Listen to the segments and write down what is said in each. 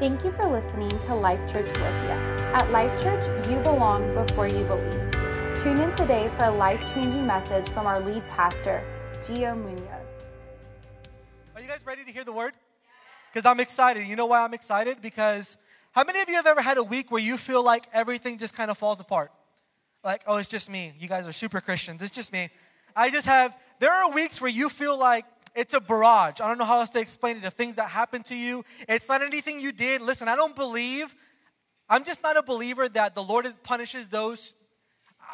Thank you for listening to Life Church Lithia. At Life Church, you belong before you believe. Tune in today for a life changing message from our lead pastor, Gio Munoz. Are you guys ready to hear the word? Because I'm excited. You know why I'm excited? Because how many of you have ever had a week where you feel like everything just kind of falls apart? Like, oh, it's just me. You guys are super Christians. It's just me. I just have, there are weeks where you feel like it's a barrage. I don't know how else to explain it. Of things that happen to you, it's not anything you did. Listen, I don't believe, I'm just not a believer that the Lord punishes those.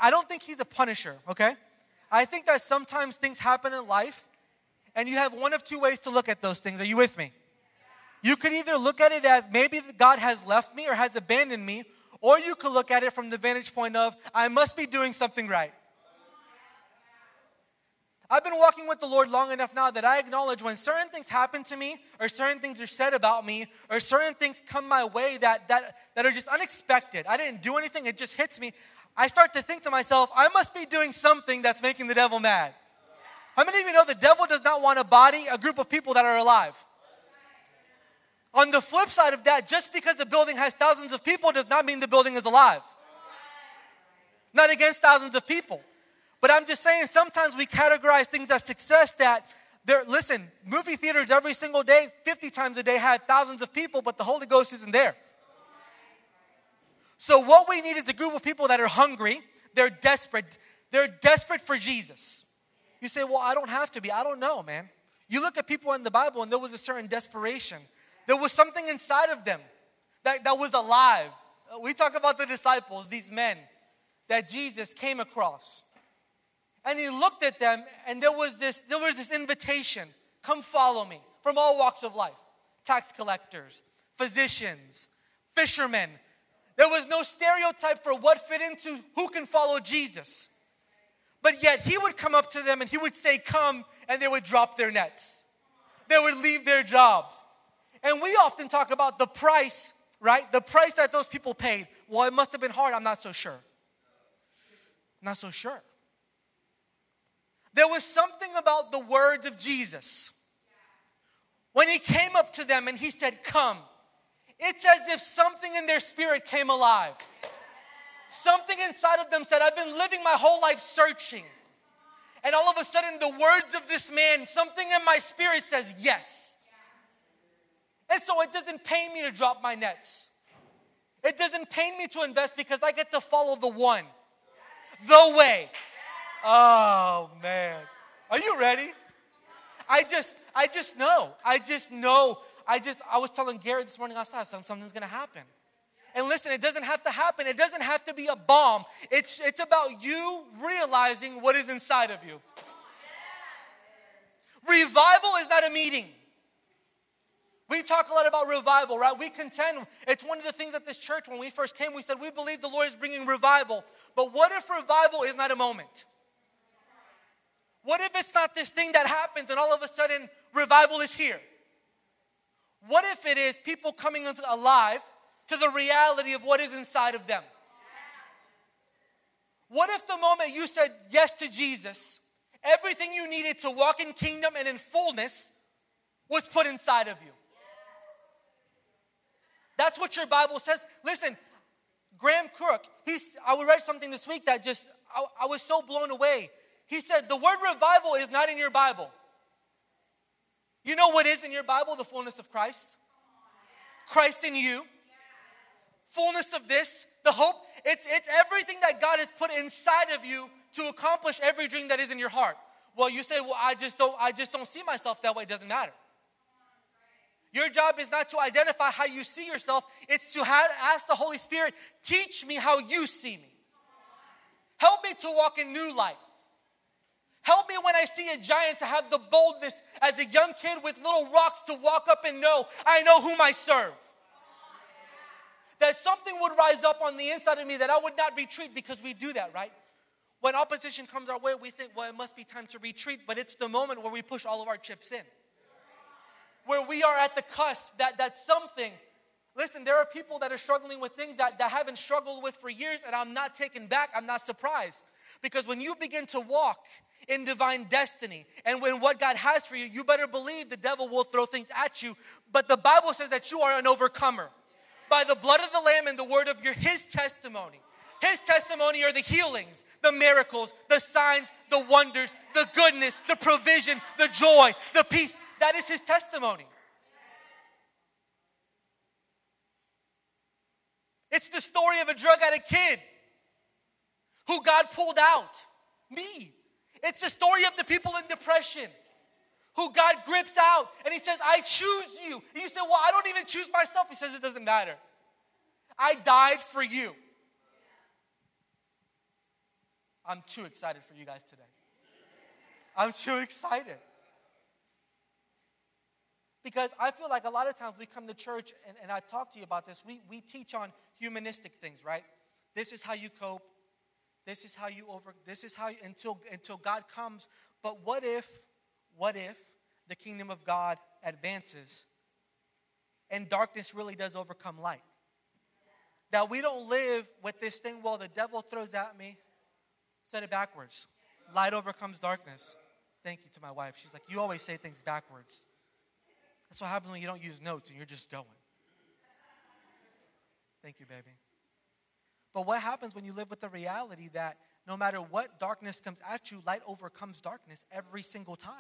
I don't think He's a punisher, okay? I think that sometimes things happen in life, and you have one of two ways to look at those things. Are you with me? You could either look at it as maybe God has left me or has abandoned me, or you could look at it from the vantage point of, I must be doing something right. I've been walking with the Lord long enough now that I acknowledge when certain things happen to me, or certain things are said about me, or certain things come my way that, that, that are just unexpected. I didn't do anything, it just hits me. I start to think to myself, I must be doing something that's making the devil mad. How many of you know the devil does not want a body, a group of people that are alive? On the flip side of that, just because the building has thousands of people does not mean the building is alive. Not against thousands of people. But I'm just saying, sometimes we categorize things as success that there, listen, movie theaters every single day, 50 times a day, have thousands of people, but the Holy Ghost isn't there. So, what we need is a group of people that are hungry, they're desperate, they're desperate for Jesus. You say, Well, I don't have to be. I don't know, man. You look at people in the Bible, and there was a certain desperation. There was something inside of them that, that was alive. We talk about the disciples, these men that Jesus came across. And he looked at them, and there was this, there was this invitation come follow me from all walks of life tax collectors, physicians, fishermen. There was no stereotype for what fit into who can follow Jesus. But yet he would come up to them and he would say, Come, and they would drop their nets. They would leave their jobs. And we often talk about the price, right? The price that those people paid. Well, it must have been hard. I'm not so sure. Not so sure. There was something about the words of Jesus. When he came up to them and he said, Come, it's as if something in their spirit came alive. Something inside of them said, I've been living my whole life searching. And all of a sudden, the words of this man, something in my spirit says, Yes. And so it doesn't pain me to drop my nets. It doesn't pain me to invest because I get to follow the one, the way, Oh man. Are you ready? I just I just know. I just know. I just I was telling Garrett this morning outside something's gonna happen. And listen, it doesn't have to happen. It doesn't have to be a bomb. It's it's about you realizing what is inside of you. Revival is not a meeting. We talk a lot about revival, right? We contend. It's one of the things at this church when we first came, we said we believe the Lord is bringing revival. But what if revival is not a moment? What if it's not this thing that happens and all of a sudden revival is here? What if it is people coming into alive to the reality of what is inside of them? What if the moment you said yes to Jesus, everything you needed to walk in kingdom and in fullness was put inside of you? That's what your Bible says. Listen, Graham Cooke, he's, I read something this week that just, I, I was so blown away. He said, The word revival is not in your Bible. You know what is in your Bible? The fullness of Christ. Christ in you. Fullness of this, the hope. It's, it's everything that God has put inside of you to accomplish every dream that is in your heart. Well, you say, well, I just don't, I just don't see myself that way. It doesn't matter. Your job is not to identify how you see yourself, it's to have, ask the Holy Spirit, teach me how you see me. Help me to walk in new light. Help me when I see a giant to have the boldness as a young kid with little rocks to walk up and know I know whom I serve. That something would rise up on the inside of me that I would not retreat because we do that, right? When opposition comes our way, we think, well, it must be time to retreat, but it's the moment where we push all of our chips in. Where we are at the cusp that, that something Listen, there are people that are struggling with things that, that haven't struggled with for years, and I'm not taken back. I'm not surprised. Because when you begin to walk in divine destiny and when what God has for you, you better believe the devil will throw things at you. But the Bible says that you are an overcomer by the blood of the Lamb and the word of your His testimony. His testimony are the healings, the miracles, the signs, the wonders, the goodness, the provision, the joy, the peace. That is His testimony. It's the story of a drug addict kid who God pulled out. Me. It's the story of the people in depression who God grips out and He says, I choose you. And you say, Well, I don't even choose myself. He says, It doesn't matter. I died for you. I'm too excited for you guys today. I'm too excited. Because I feel like a lot of times we come to church, and, and I've talked to you about this, we, we teach on humanistic things, right? This is how you cope. This is how you over, this is how, you, until, until God comes. But what if, what if the kingdom of God advances and darkness really does overcome light? That we don't live with this thing, well, the devil throws at me. Said it backwards. Light overcomes darkness. Thank you to my wife. She's like, You always say things backwards. That's what happens when you don't use notes and you're just going. Thank you, baby. But what happens when you live with the reality that no matter what darkness comes at you, light overcomes darkness every single time?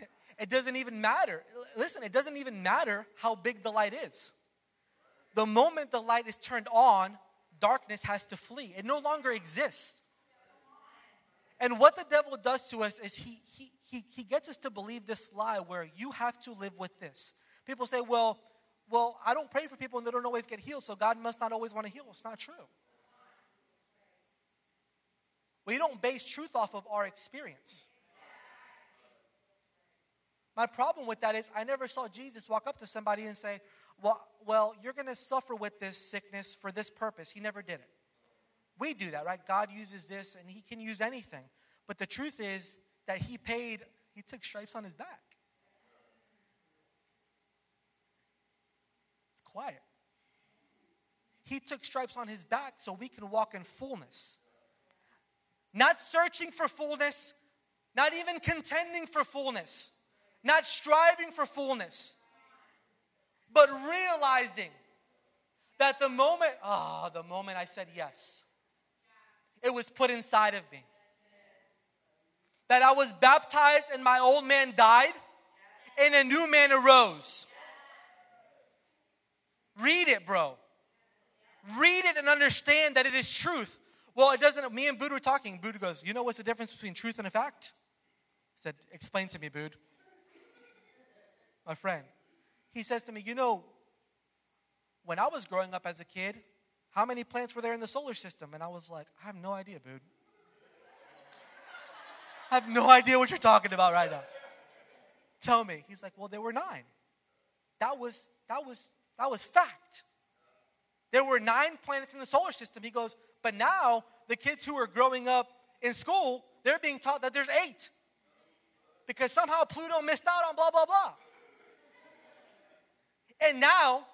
It doesn't even matter. Listen, it doesn't even matter how big the light is. The moment the light is turned on, darkness has to flee. It no longer exists. And what the devil does to us is he, he, he, he gets us to believe this lie where you have to live with this. People say, well, well, I don't pray for people and they don't always get healed, so God must not always want to heal. It's not true. We don't base truth off of our experience. My problem with that is I never saw Jesus walk up to somebody and say, Well, well, you're gonna suffer with this sickness for this purpose. He never did it. We do that, right? God uses this and he can use anything. But the truth is, that he paid, he took stripes on his back. Quiet. He took stripes on his back so we can walk in fullness. Not searching for fullness, not even contending for fullness, not striving for fullness, but realizing that the moment, ah, oh, the moment I said yes, it was put inside of me that I was baptized and my old man died and a new man arose. Read it, bro. Read it and understand that it is truth. Well, it doesn't. Me and Bood were talking. Bood goes, You know what's the difference between truth and a fact? I said, Explain to me, Bood. My friend. He says to me, You know, when I was growing up as a kid, how many plants were there in the solar system? And I was like, I have no idea, Bood. I have no idea what you're talking about right now. Tell me. He's like, Well, there were nine. That was that was that was fact. There were nine planets in the solar system. He goes, but now the kids who are growing up in school, they're being taught that there's eight. Because somehow Pluto missed out on blah, blah, blah. And now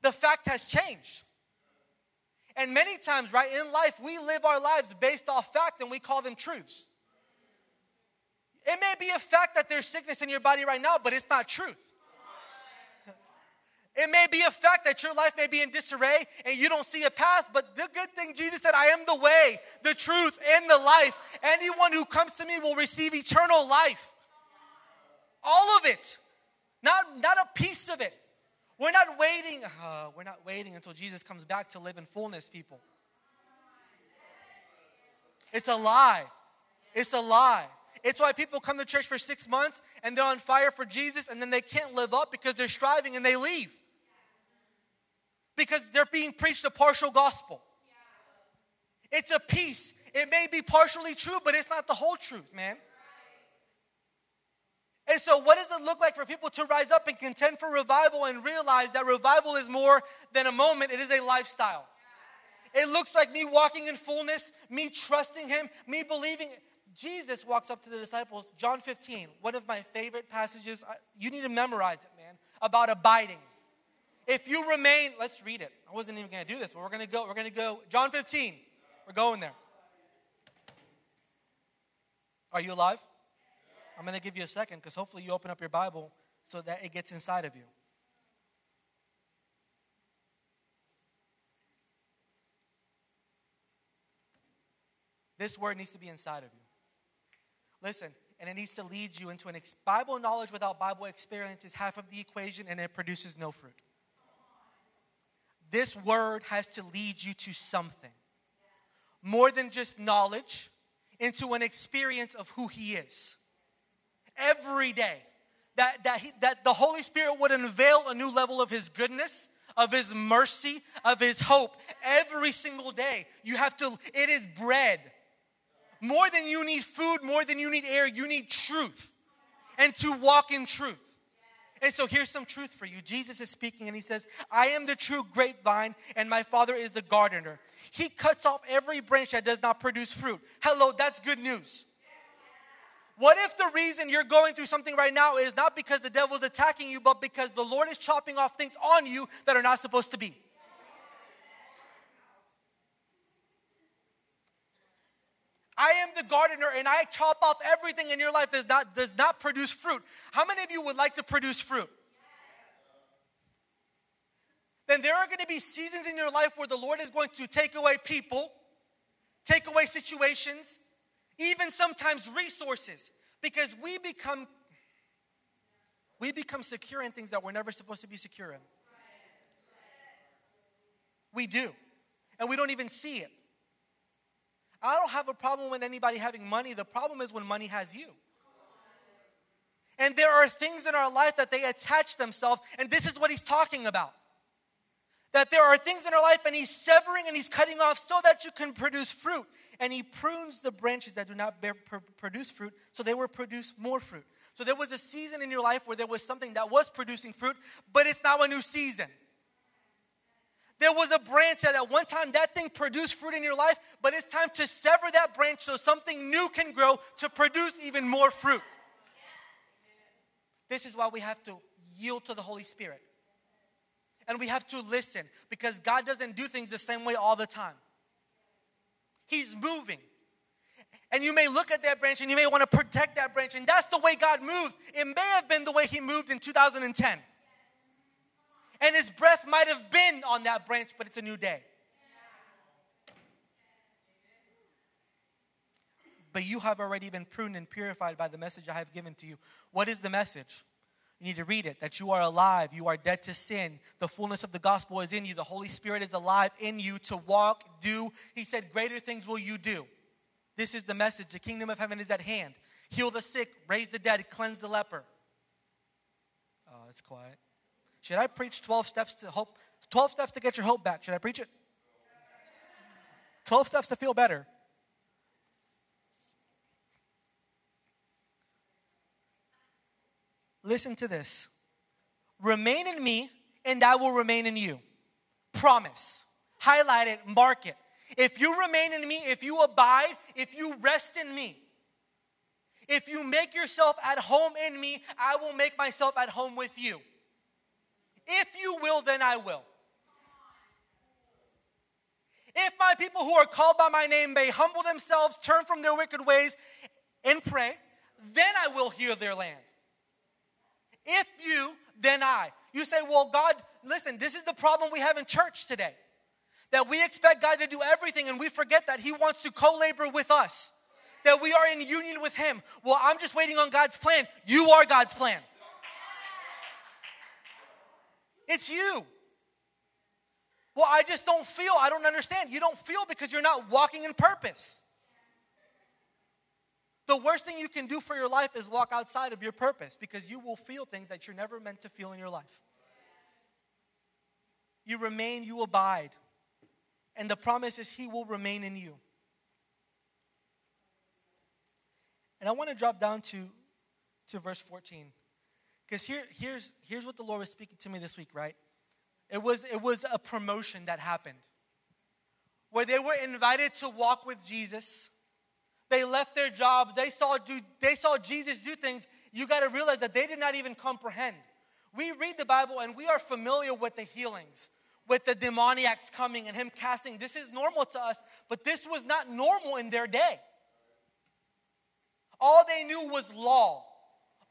the fact has changed. And many times, right, in life, we live our lives based off fact and we call them truths. It may be a fact that there's sickness in your body right now, but it's not truth. It may be a fact that your life may be in disarray and you don't see a path, but the good thing, Jesus said, I am the way, the truth, and the life. Anyone who comes to me will receive eternal life. All of it, not, not a piece of it. We're not waiting, uh, we're not waiting until Jesus comes back to live in fullness, people. It's a lie. It's a lie. It's why people come to church for six months and they're on fire for Jesus and then they can't live up because they're striving and they leave. Because they're being preached a partial gospel. It's a piece. It may be partially true, but it's not the whole truth, man. And so, what does it look like for people to rise up and contend for revival and realize that revival is more than a moment, it is a lifestyle? It looks like me walking in fullness, me trusting Him, me believing. Jesus walks up to the disciples, John 15, one of my favorite passages. You need to memorize it, man, about abiding. If you remain, let's read it. I wasn't even going to do this, but we're going to go. We're going to go. John 15. We're going there. Are you alive? I'm going to give you a second because hopefully you open up your Bible so that it gets inside of you. This word needs to be inside of you. Listen, and it needs to lead you into an ex- Bible knowledge without Bible experience is half of the equation and it produces no fruit. This word has to lead you to something more than just knowledge, into an experience of who He is. Every day, that, that, he, that the Holy Spirit would unveil a new level of His goodness, of His mercy, of His hope. Every single day, you have to, it is bread more than you need food, more than you need air, you need truth and to walk in truth. And so here's some truth for you. Jesus is speaking and he says, I am the true grapevine and my father is the gardener. He cuts off every branch that does not produce fruit. Hello, that's good news. What if the reason you're going through something right now is not because the devil is attacking you, but because the Lord is chopping off things on you that are not supposed to be? I am the gardener and I chop off everything in your life that does not, does not produce fruit. How many of you would like to produce fruit? Then there are going to be seasons in your life where the Lord is going to take away people, take away situations, even sometimes resources, because we become we become secure in things that we're never supposed to be secure in. We do. And we don't even see it. I don't have a problem with anybody having money. The problem is when money has you. And there are things in our life that they attach themselves, and this is what he's talking about. That there are things in our life, and he's severing and he's cutting off so that you can produce fruit. And he prunes the branches that do not bear, pr- produce fruit, so they will produce more fruit. So there was a season in your life where there was something that was producing fruit, but it's now a new season. There was a branch that at one time that thing produced fruit in your life, but it's time to sever that branch so something new can grow to produce even more fruit. This is why we have to yield to the Holy Spirit. And we have to listen because God doesn't do things the same way all the time. He's moving. And you may look at that branch and you may want to protect that branch, and that's the way God moves. It may have been the way He moved in 2010 and his breath might have been on that branch, but it's a new day. But you have already been pruned and purified by the message I have given to you. What is the message? You need to read it that you are alive, you are dead to sin. The fullness of the gospel is in you. The Holy Spirit is alive in you to walk, do. He said, Greater things will you do. This is the message. The kingdom of heaven is at hand. Heal the sick, raise the dead, cleanse the leper. Oh, it's quiet. Should I preach 12 steps to hope? 12 steps to get your hope back. Should I preach it? 12 steps to feel better. Listen to this. Remain in me, and I will remain in you. Promise. Highlight it, mark it. If you remain in me, if you abide, if you rest in me, if you make yourself at home in me, I will make myself at home with you. If you will, then I will. If my people who are called by my name may humble themselves, turn from their wicked ways, and pray, then I will heal their land. If you, then I. You say, well, God, listen, this is the problem we have in church today. That we expect God to do everything and we forget that He wants to co labor with us, that we are in union with Him. Well, I'm just waiting on God's plan. You are God's plan. It's you. Well, I just don't feel, I don't understand. You don't feel because you're not walking in purpose. The worst thing you can do for your life is walk outside of your purpose because you will feel things that you're never meant to feel in your life. You remain, you abide. And the promise is He will remain in you. And I want to drop down to, to verse 14. Because here, here's, here's what the Lord was speaking to me this week, right? It was, it was a promotion that happened where they were invited to walk with Jesus. They left their jobs. They saw, do, they saw Jesus do things. You got to realize that they did not even comprehend. We read the Bible and we are familiar with the healings, with the demoniacs coming and him casting. This is normal to us, but this was not normal in their day. All they knew was law,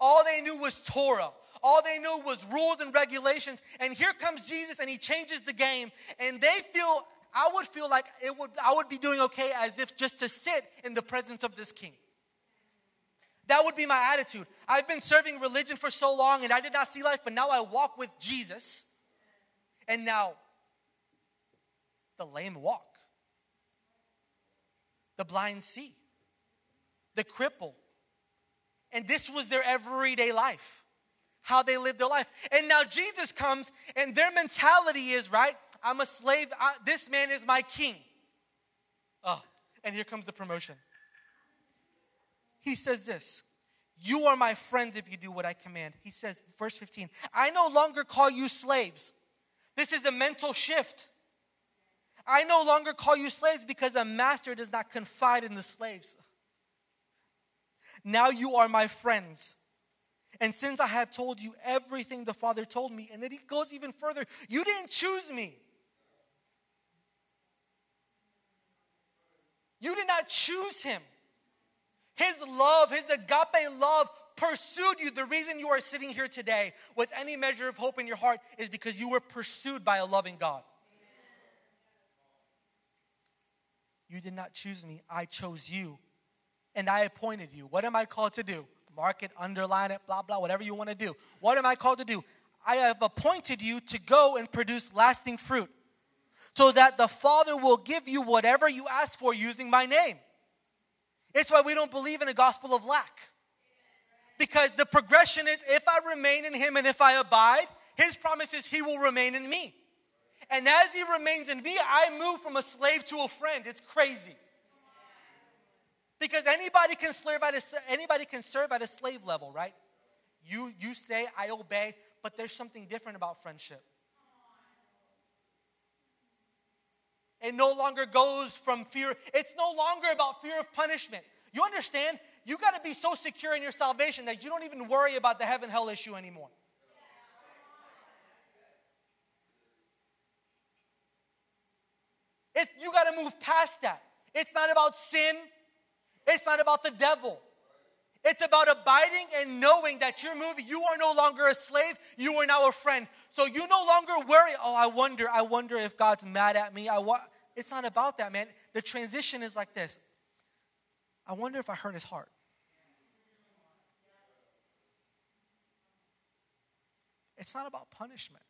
all they knew was Torah. All they knew was rules and regulations. And here comes Jesus and he changes the game. And they feel, I would feel like it would, I would be doing okay as if just to sit in the presence of this king. That would be my attitude. I've been serving religion for so long and I did not see life, but now I walk with Jesus. And now the lame walk, the blind see, the cripple. And this was their everyday life, how they lived their life. And now Jesus comes and their mentality is, right? I'm a slave. I, this man is my king. Oh, and here comes the promotion he says this You are my friends if you do what I command. He says, verse 15, I no longer call you slaves. This is a mental shift. I no longer call you slaves because a master does not confide in the slaves. Now you are my friends. And since I have told you everything the Father told me, and then he goes even further, you didn't choose me. You did not choose him. His love, his agape love pursued you. The reason you are sitting here today with any measure of hope in your heart is because you were pursued by a loving God. You did not choose me, I chose you. And I appointed you. What am I called to do? Mark it, underline it, blah, blah, whatever you want to do. What am I called to do? I have appointed you to go and produce lasting fruit so that the Father will give you whatever you ask for using my name. It's why we don't believe in a gospel of lack. Because the progression is if I remain in him and if I abide, his promise is he will remain in me. And as he remains in me, I move from a slave to a friend. It's crazy. Because anybody can serve at a, anybody can serve at a slave level, right? You, you say, I obey, but there's something different about friendship. It no longer goes from fear, it's no longer about fear of punishment. You understand? You got to be so secure in your salvation that you don't even worry about the heaven hell issue anymore. It's, you got to move past that. It's not about sin, it's not about the devil. It's about abiding and knowing that you're moving. You are no longer a slave, you are now a friend. So you no longer worry, oh, I wonder, I wonder if God's mad at me. I wa-. It's not about that, man. The transition is like this I wonder if I hurt his heart. It's not about punishment.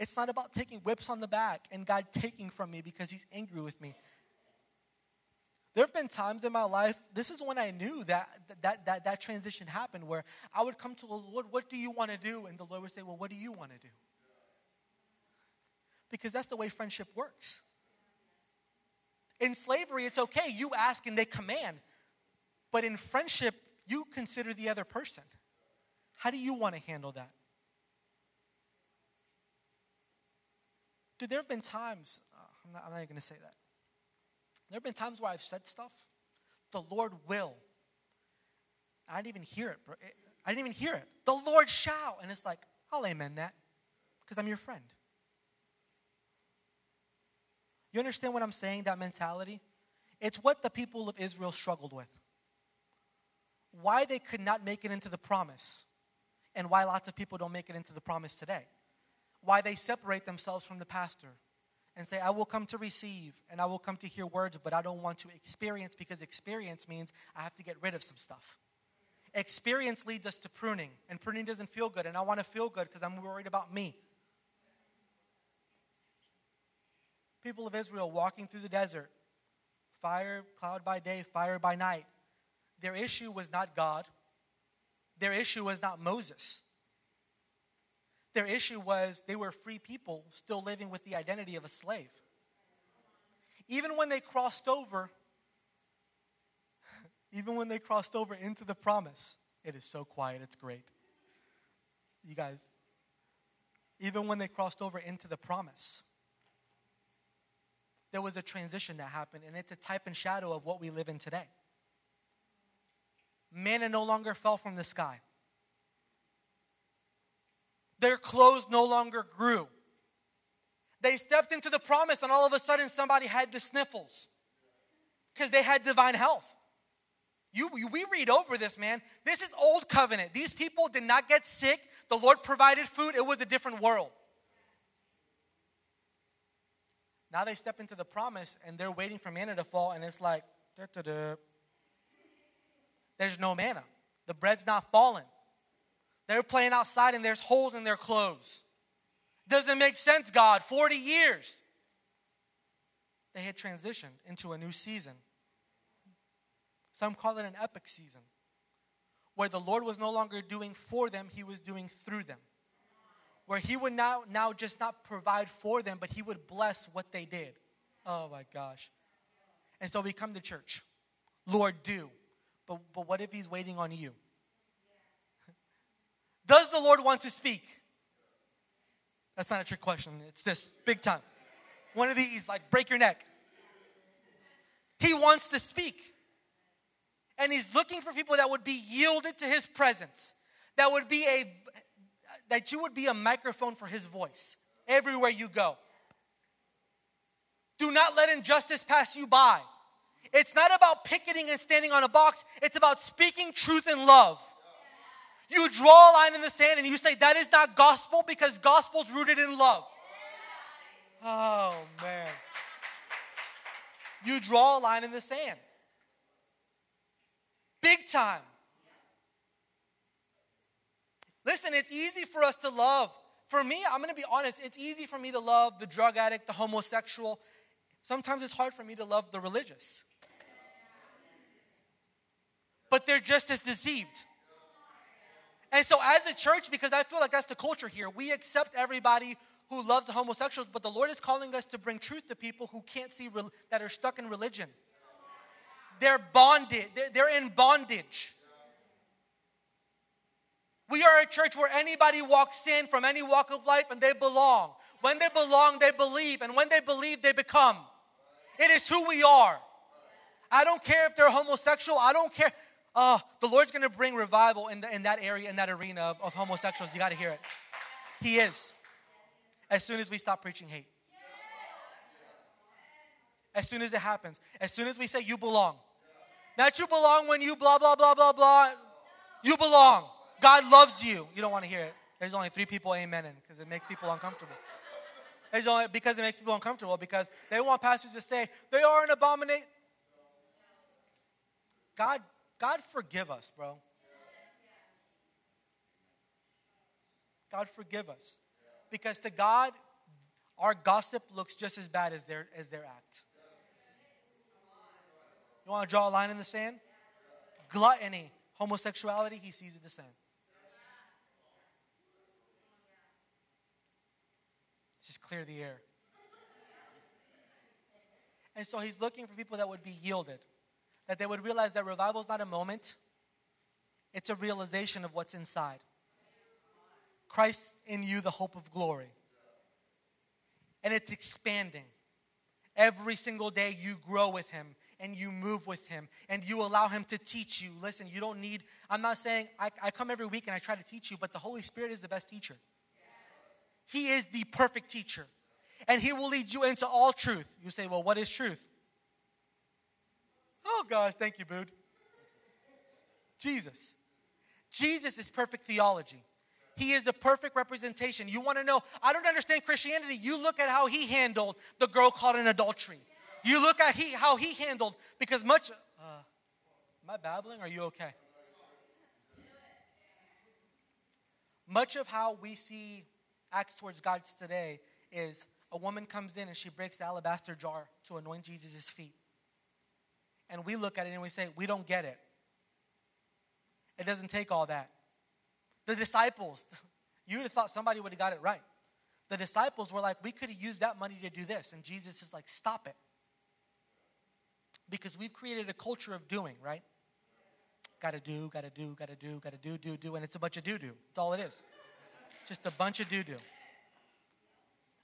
It's not about taking whips on the back and God taking from me because he's angry with me. There have been times in my life, this is when I knew that that, that, that transition happened, where I would come to the Lord, What do you want to do? And the Lord would say, Well, what do you want to do? Because that's the way friendship works. In slavery, it's okay, you ask and they command. But in friendship, you consider the other person. How do you want to handle that? Dude, there have been times, uh, I'm not, I'm not going to say that. There have been times where I've said stuff, the Lord will. I didn't even hear it, bro. I didn't even hear it. The Lord shall. And it's like, I'll amen that because I'm your friend. You understand what I'm saying, that mentality? It's what the people of Israel struggled with. Why they could not make it into the promise, and why lots of people don't make it into the promise today. Why they separate themselves from the pastor and say, I will come to receive and I will come to hear words, but I don't want to experience because experience means I have to get rid of some stuff. Experience leads us to pruning, and pruning doesn't feel good, and I want to feel good because I'm worried about me. People of Israel walking through the desert, fire, cloud by day, fire by night. Their issue was not God, their issue was not Moses. Their issue was they were free people still living with the identity of a slave. Even when they crossed over, even when they crossed over into the promise, it is so quiet, it's great. You guys, even when they crossed over into the promise, there was a transition that happened, and it's a type and shadow of what we live in today. Manna no longer fell from the sky. Their clothes no longer grew. They stepped into the promise, and all of a sudden, somebody had the sniffles because they had divine health. You, we read over this, man. This is old covenant. These people did not get sick. The Lord provided food. It was a different world. Now they step into the promise and they're waiting for manna to fall, and it's like, there's no manna. The bread's not falling. They're playing outside and there's holes in their clothes. Doesn't make sense, God. 40 years. They had transitioned into a new season. Some call it an epic season, where the Lord was no longer doing for them, He was doing through them. Where He would now, now just not provide for them, but He would bless what they did. Oh my gosh. And so we come to church. Lord, do. But, but what if He's waiting on you? Does the Lord want to speak? That's not a trick question. It's this big time. One of these, like break your neck. He wants to speak. And he's looking for people that would be yielded to his presence. That would be a that you would be a microphone for his voice everywhere you go. Do not let injustice pass you by. It's not about picketing and standing on a box, it's about speaking truth in love. You draw a line in the sand and you say that is not gospel because gospel's rooted in love. Oh, man. You draw a line in the sand. Big time. Listen, it's easy for us to love. For me, I'm going to be honest, it's easy for me to love the drug addict, the homosexual. Sometimes it's hard for me to love the religious. But they're just as deceived. And so, as a church, because I feel like that's the culture here, we accept everybody who loves homosexuals, but the Lord is calling us to bring truth to people who can't see, re- that are stuck in religion. They're bonded, they're, they're in bondage. We are a church where anybody walks in from any walk of life and they belong. When they belong, they believe. And when they believe, they become. It is who we are. I don't care if they're homosexual. I don't care. Oh, the Lord's going to bring revival in, the, in that area, in that arena of, of homosexuals. You got to hear it. He is. As soon as we stop preaching hate. As soon as it happens. As soon as we say, you belong. Not you belong when you blah, blah, blah, blah, blah. You belong. God loves you. You don't want to hear it. There's only three people Amen, amening because it makes people uncomfortable. There's only because it makes people uncomfortable because they want pastors to stay. They are an abomination. God God forgive us, bro. God forgive us. Because to God, our gossip looks just as bad as their, as their act. You want to draw a line in the sand? Gluttony, homosexuality, he sees it the same. Just clear the air. And so he's looking for people that would be yielded that they would realize that revival is not a moment, it's a realization of what's inside. Christ in you, the hope of glory. And it's expanding. Every single day you grow with Him and you move with Him and you allow Him to teach you. Listen, you don't need, I'm not saying I, I come every week and I try to teach you, but the Holy Spirit is the best teacher. He is the perfect teacher. And He will lead you into all truth. You say, well, what is truth? Oh gosh, thank you, Bood. Jesus. Jesus is perfect theology. He is the perfect representation. You want to know, I don't understand Christianity. You look at how he handled the girl caught in adultery. You look at he, how he handled, because much, uh, am I babbling? Are you okay? Much of how we see acts towards God today is a woman comes in and she breaks the alabaster jar to anoint Jesus' feet and we look at it and we say, we don't get it. It doesn't take all that. The disciples, you would have thought somebody would have got it right. The disciples were like, we could have used that money to do this. And Jesus is like, stop it. Because we've created a culture of doing, right? Gotta do, gotta do, gotta do, gotta do, do, do. And it's a bunch of do do. That's all it is. Just a bunch of do do.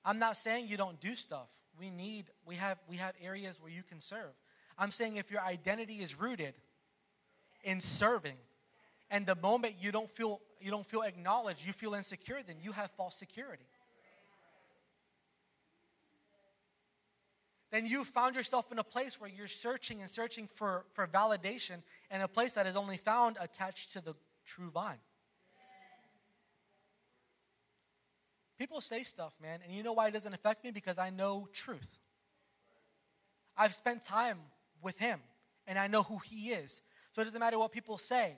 I'm not saying you don't do stuff. We need, we have, we have areas where you can serve. I'm saying if your identity is rooted in serving, and the moment you don't feel you don't feel acknowledged, you feel insecure, then you have false security. Then you found yourself in a place where you're searching and searching for, for validation in a place that is only found attached to the true vine. People say stuff, man, and you know why it doesn't affect me? Because I know truth. I've spent time with him, and I know who he is. So it doesn't matter what people say.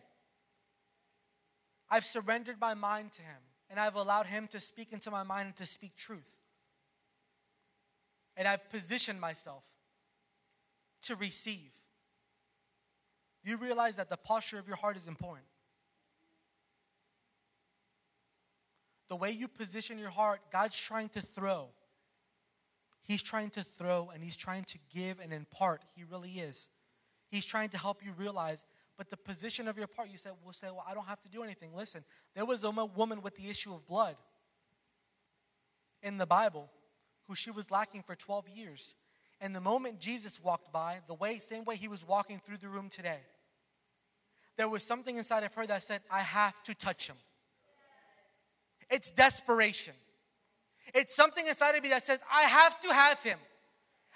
I've surrendered my mind to him, and I've allowed him to speak into my mind and to speak truth. And I've positioned myself to receive. You realize that the posture of your heart is important. the way you position your heart, God's trying to throw. He's trying to throw and He's trying to give and impart. He really is. He's trying to help you realize. But the position of your part, you said, will say, Well, I don't have to do anything. Listen, there was a woman with the issue of blood in the Bible who she was lacking for 12 years. And the moment Jesus walked by, the way, same way he was walking through the room today, there was something inside of her that said, I have to touch him. It's desperation. It's something inside of me that says, I have to have him.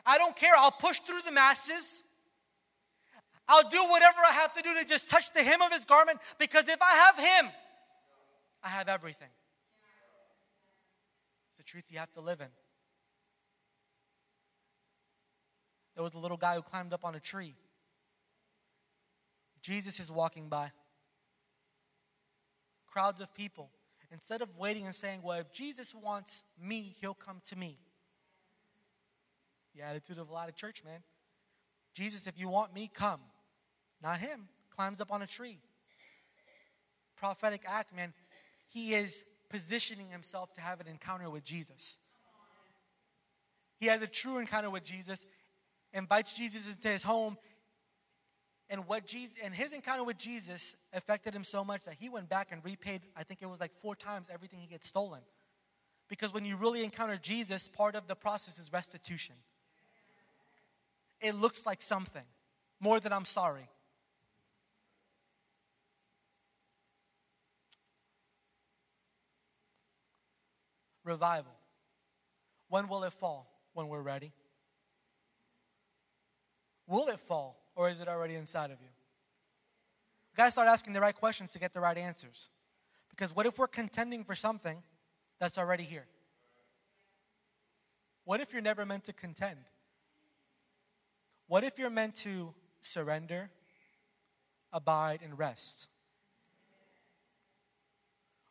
I don't care. I'll push through the masses. I'll do whatever I have to do to just touch the hem of his garment because if I have him, I have everything. It's the truth you have to live in. There was a little guy who climbed up on a tree. Jesus is walking by. Crowds of people. Instead of waiting and saying, well, if Jesus wants me, he'll come to me. The attitude of a lot of church, man. Jesus, if you want me, come. Not him. Climbs up on a tree. Prophetic act, man. He is positioning himself to have an encounter with Jesus. He has a true encounter with Jesus, invites Jesus into his home, and what Jesus and his encounter with Jesus affected him so much that he went back and repaid, I think it was like four times everything he gets stolen. Because when you really encounter Jesus, part of the process is restitution. It looks like something more than I'm sorry. Revival. When will it fall? When we're ready. Will it fall? Or is it already inside of you? You got to start asking the right questions to get the right answers. Because what if we're contending for something that's already here? What if you're never meant to contend? What if you're meant to surrender, abide, and rest?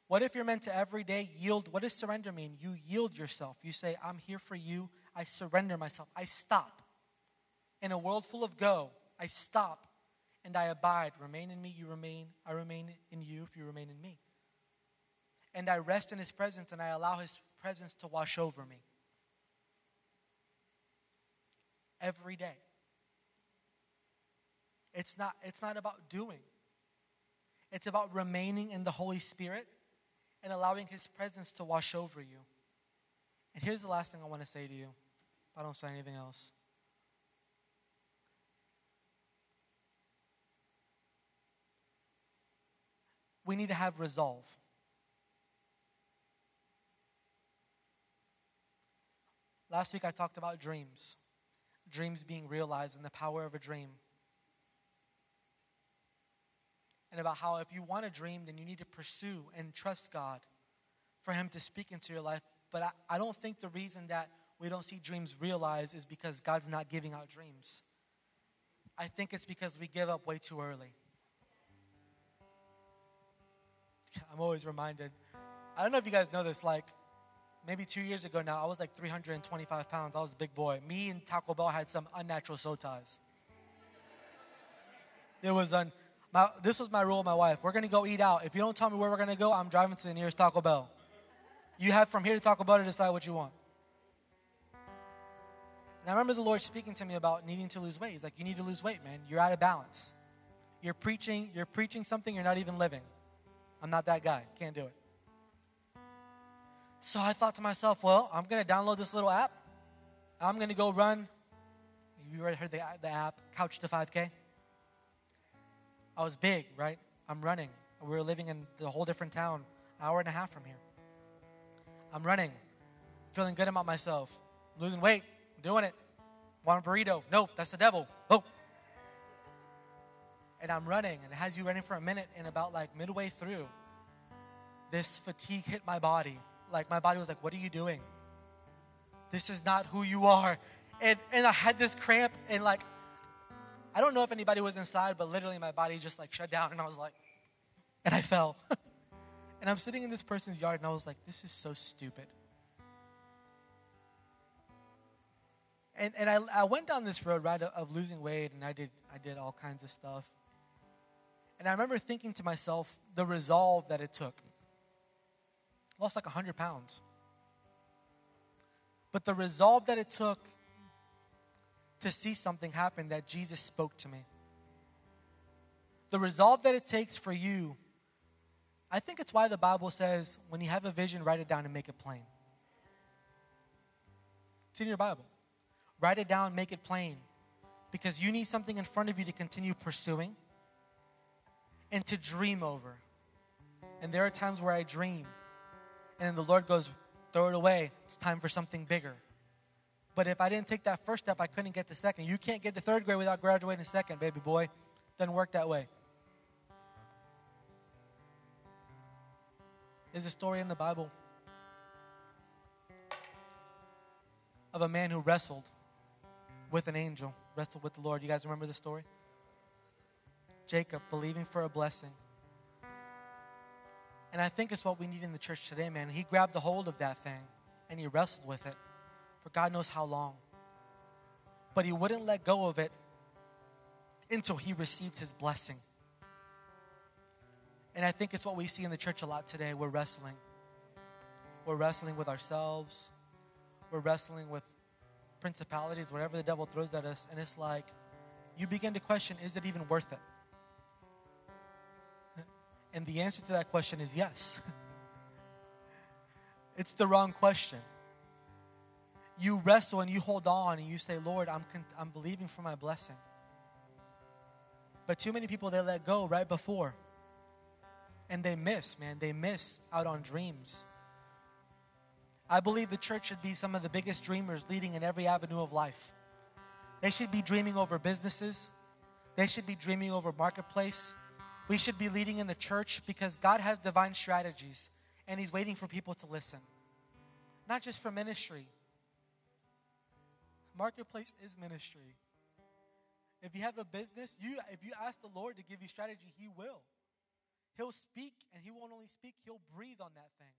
What if you're meant to every day yield? What does surrender mean? You yield yourself. You say, I'm here for you. I surrender myself. I stop. In a world full of go, I stop and I abide. Remain in me, you remain, I remain in you if you remain in me. And I rest in his presence and I allow his presence to wash over me. Every day. It's not, it's not about doing. It's about remaining in the Holy Spirit and allowing His presence to wash over you. And here's the last thing I want to say to you. I don't say anything else. We need to have resolve. Last week I talked about dreams, dreams being realized and the power of a dream. And about how if you want a dream, then you need to pursue and trust God for Him to speak into your life. But I, I don't think the reason that we don't see dreams realized is because God's not giving out dreams. I think it's because we give up way too early. I'm always reminded. I don't know if you guys know this, like maybe two years ago now, I was like 325 pounds. I was a big boy. Me and Taco Bell had some unnatural soul ties. It was un, my, this was my rule with my wife. We're gonna go eat out. If you don't tell me where we're gonna go, I'm driving to the nearest Taco Bell. You have from here to Taco Bell to decide what you want. And I remember the Lord speaking to me about needing to lose weight. He's like, "You need to lose weight, man. You're out of balance. You're preaching. You're preaching something you're not even living." I'm not that guy. Can't do it. So I thought to myself, well, I'm going to download this little app. I'm going to go run. You already heard the, the app, Couch to 5K? I was big, right? I'm running. We were living in a whole different town, hour and a half from here. I'm running, feeling good about myself, losing weight, doing it. Want a burrito? Nope, that's the devil. And I'm running, and it has you running for a minute, and about like midway through, this fatigue hit my body. Like my body was like, What are you doing? This is not who you are. And and I had this cramp, and like I don't know if anybody was inside, but literally my body just like shut down, and I was like, and I fell. and I'm sitting in this person's yard, and I was like, This is so stupid. and, and I, I went down this road right of losing weight and I did I did all kinds of stuff. And I remember thinking to myself the resolve that it took. Lost like 100 pounds. But the resolve that it took to see something happen that Jesus spoke to me. The resolve that it takes for you, I think it's why the Bible says when you have a vision, write it down and make it plain. It's in your Bible. Write it down, make it plain. Because you need something in front of you to continue pursuing and to dream over. And there are times where I dream, and the Lord goes, throw it away. It's time for something bigger. But if I didn't take that first step, I couldn't get the second. You can't get to third grade without graduating second, baby boy. Doesn't work that way. There's a story in the Bible of a man who wrestled with an angel, wrestled with the Lord. You guys remember the story? Jacob believing for a blessing. And I think it's what we need in the church today, man. He grabbed a hold of that thing and he wrestled with it for God knows how long. But he wouldn't let go of it until he received his blessing. And I think it's what we see in the church a lot today. We're wrestling. We're wrestling with ourselves. We're wrestling with principalities, whatever the devil throws at us, and it's like you begin to question is it even worth it? And the answer to that question is yes. it's the wrong question. You wrestle and you hold on and you say, Lord, I'm, con- I'm believing for my blessing. But too many people, they let go right before. And they miss, man. They miss out on dreams. I believe the church should be some of the biggest dreamers leading in every avenue of life. They should be dreaming over businesses, they should be dreaming over marketplace. We should be leading in the church because God has divine strategies and He's waiting for people to listen. Not just for ministry. Marketplace is ministry. If you have a business, you if you ask the Lord to give you strategy, He will. He'll speak, and He won't only speak, He'll breathe on that thing.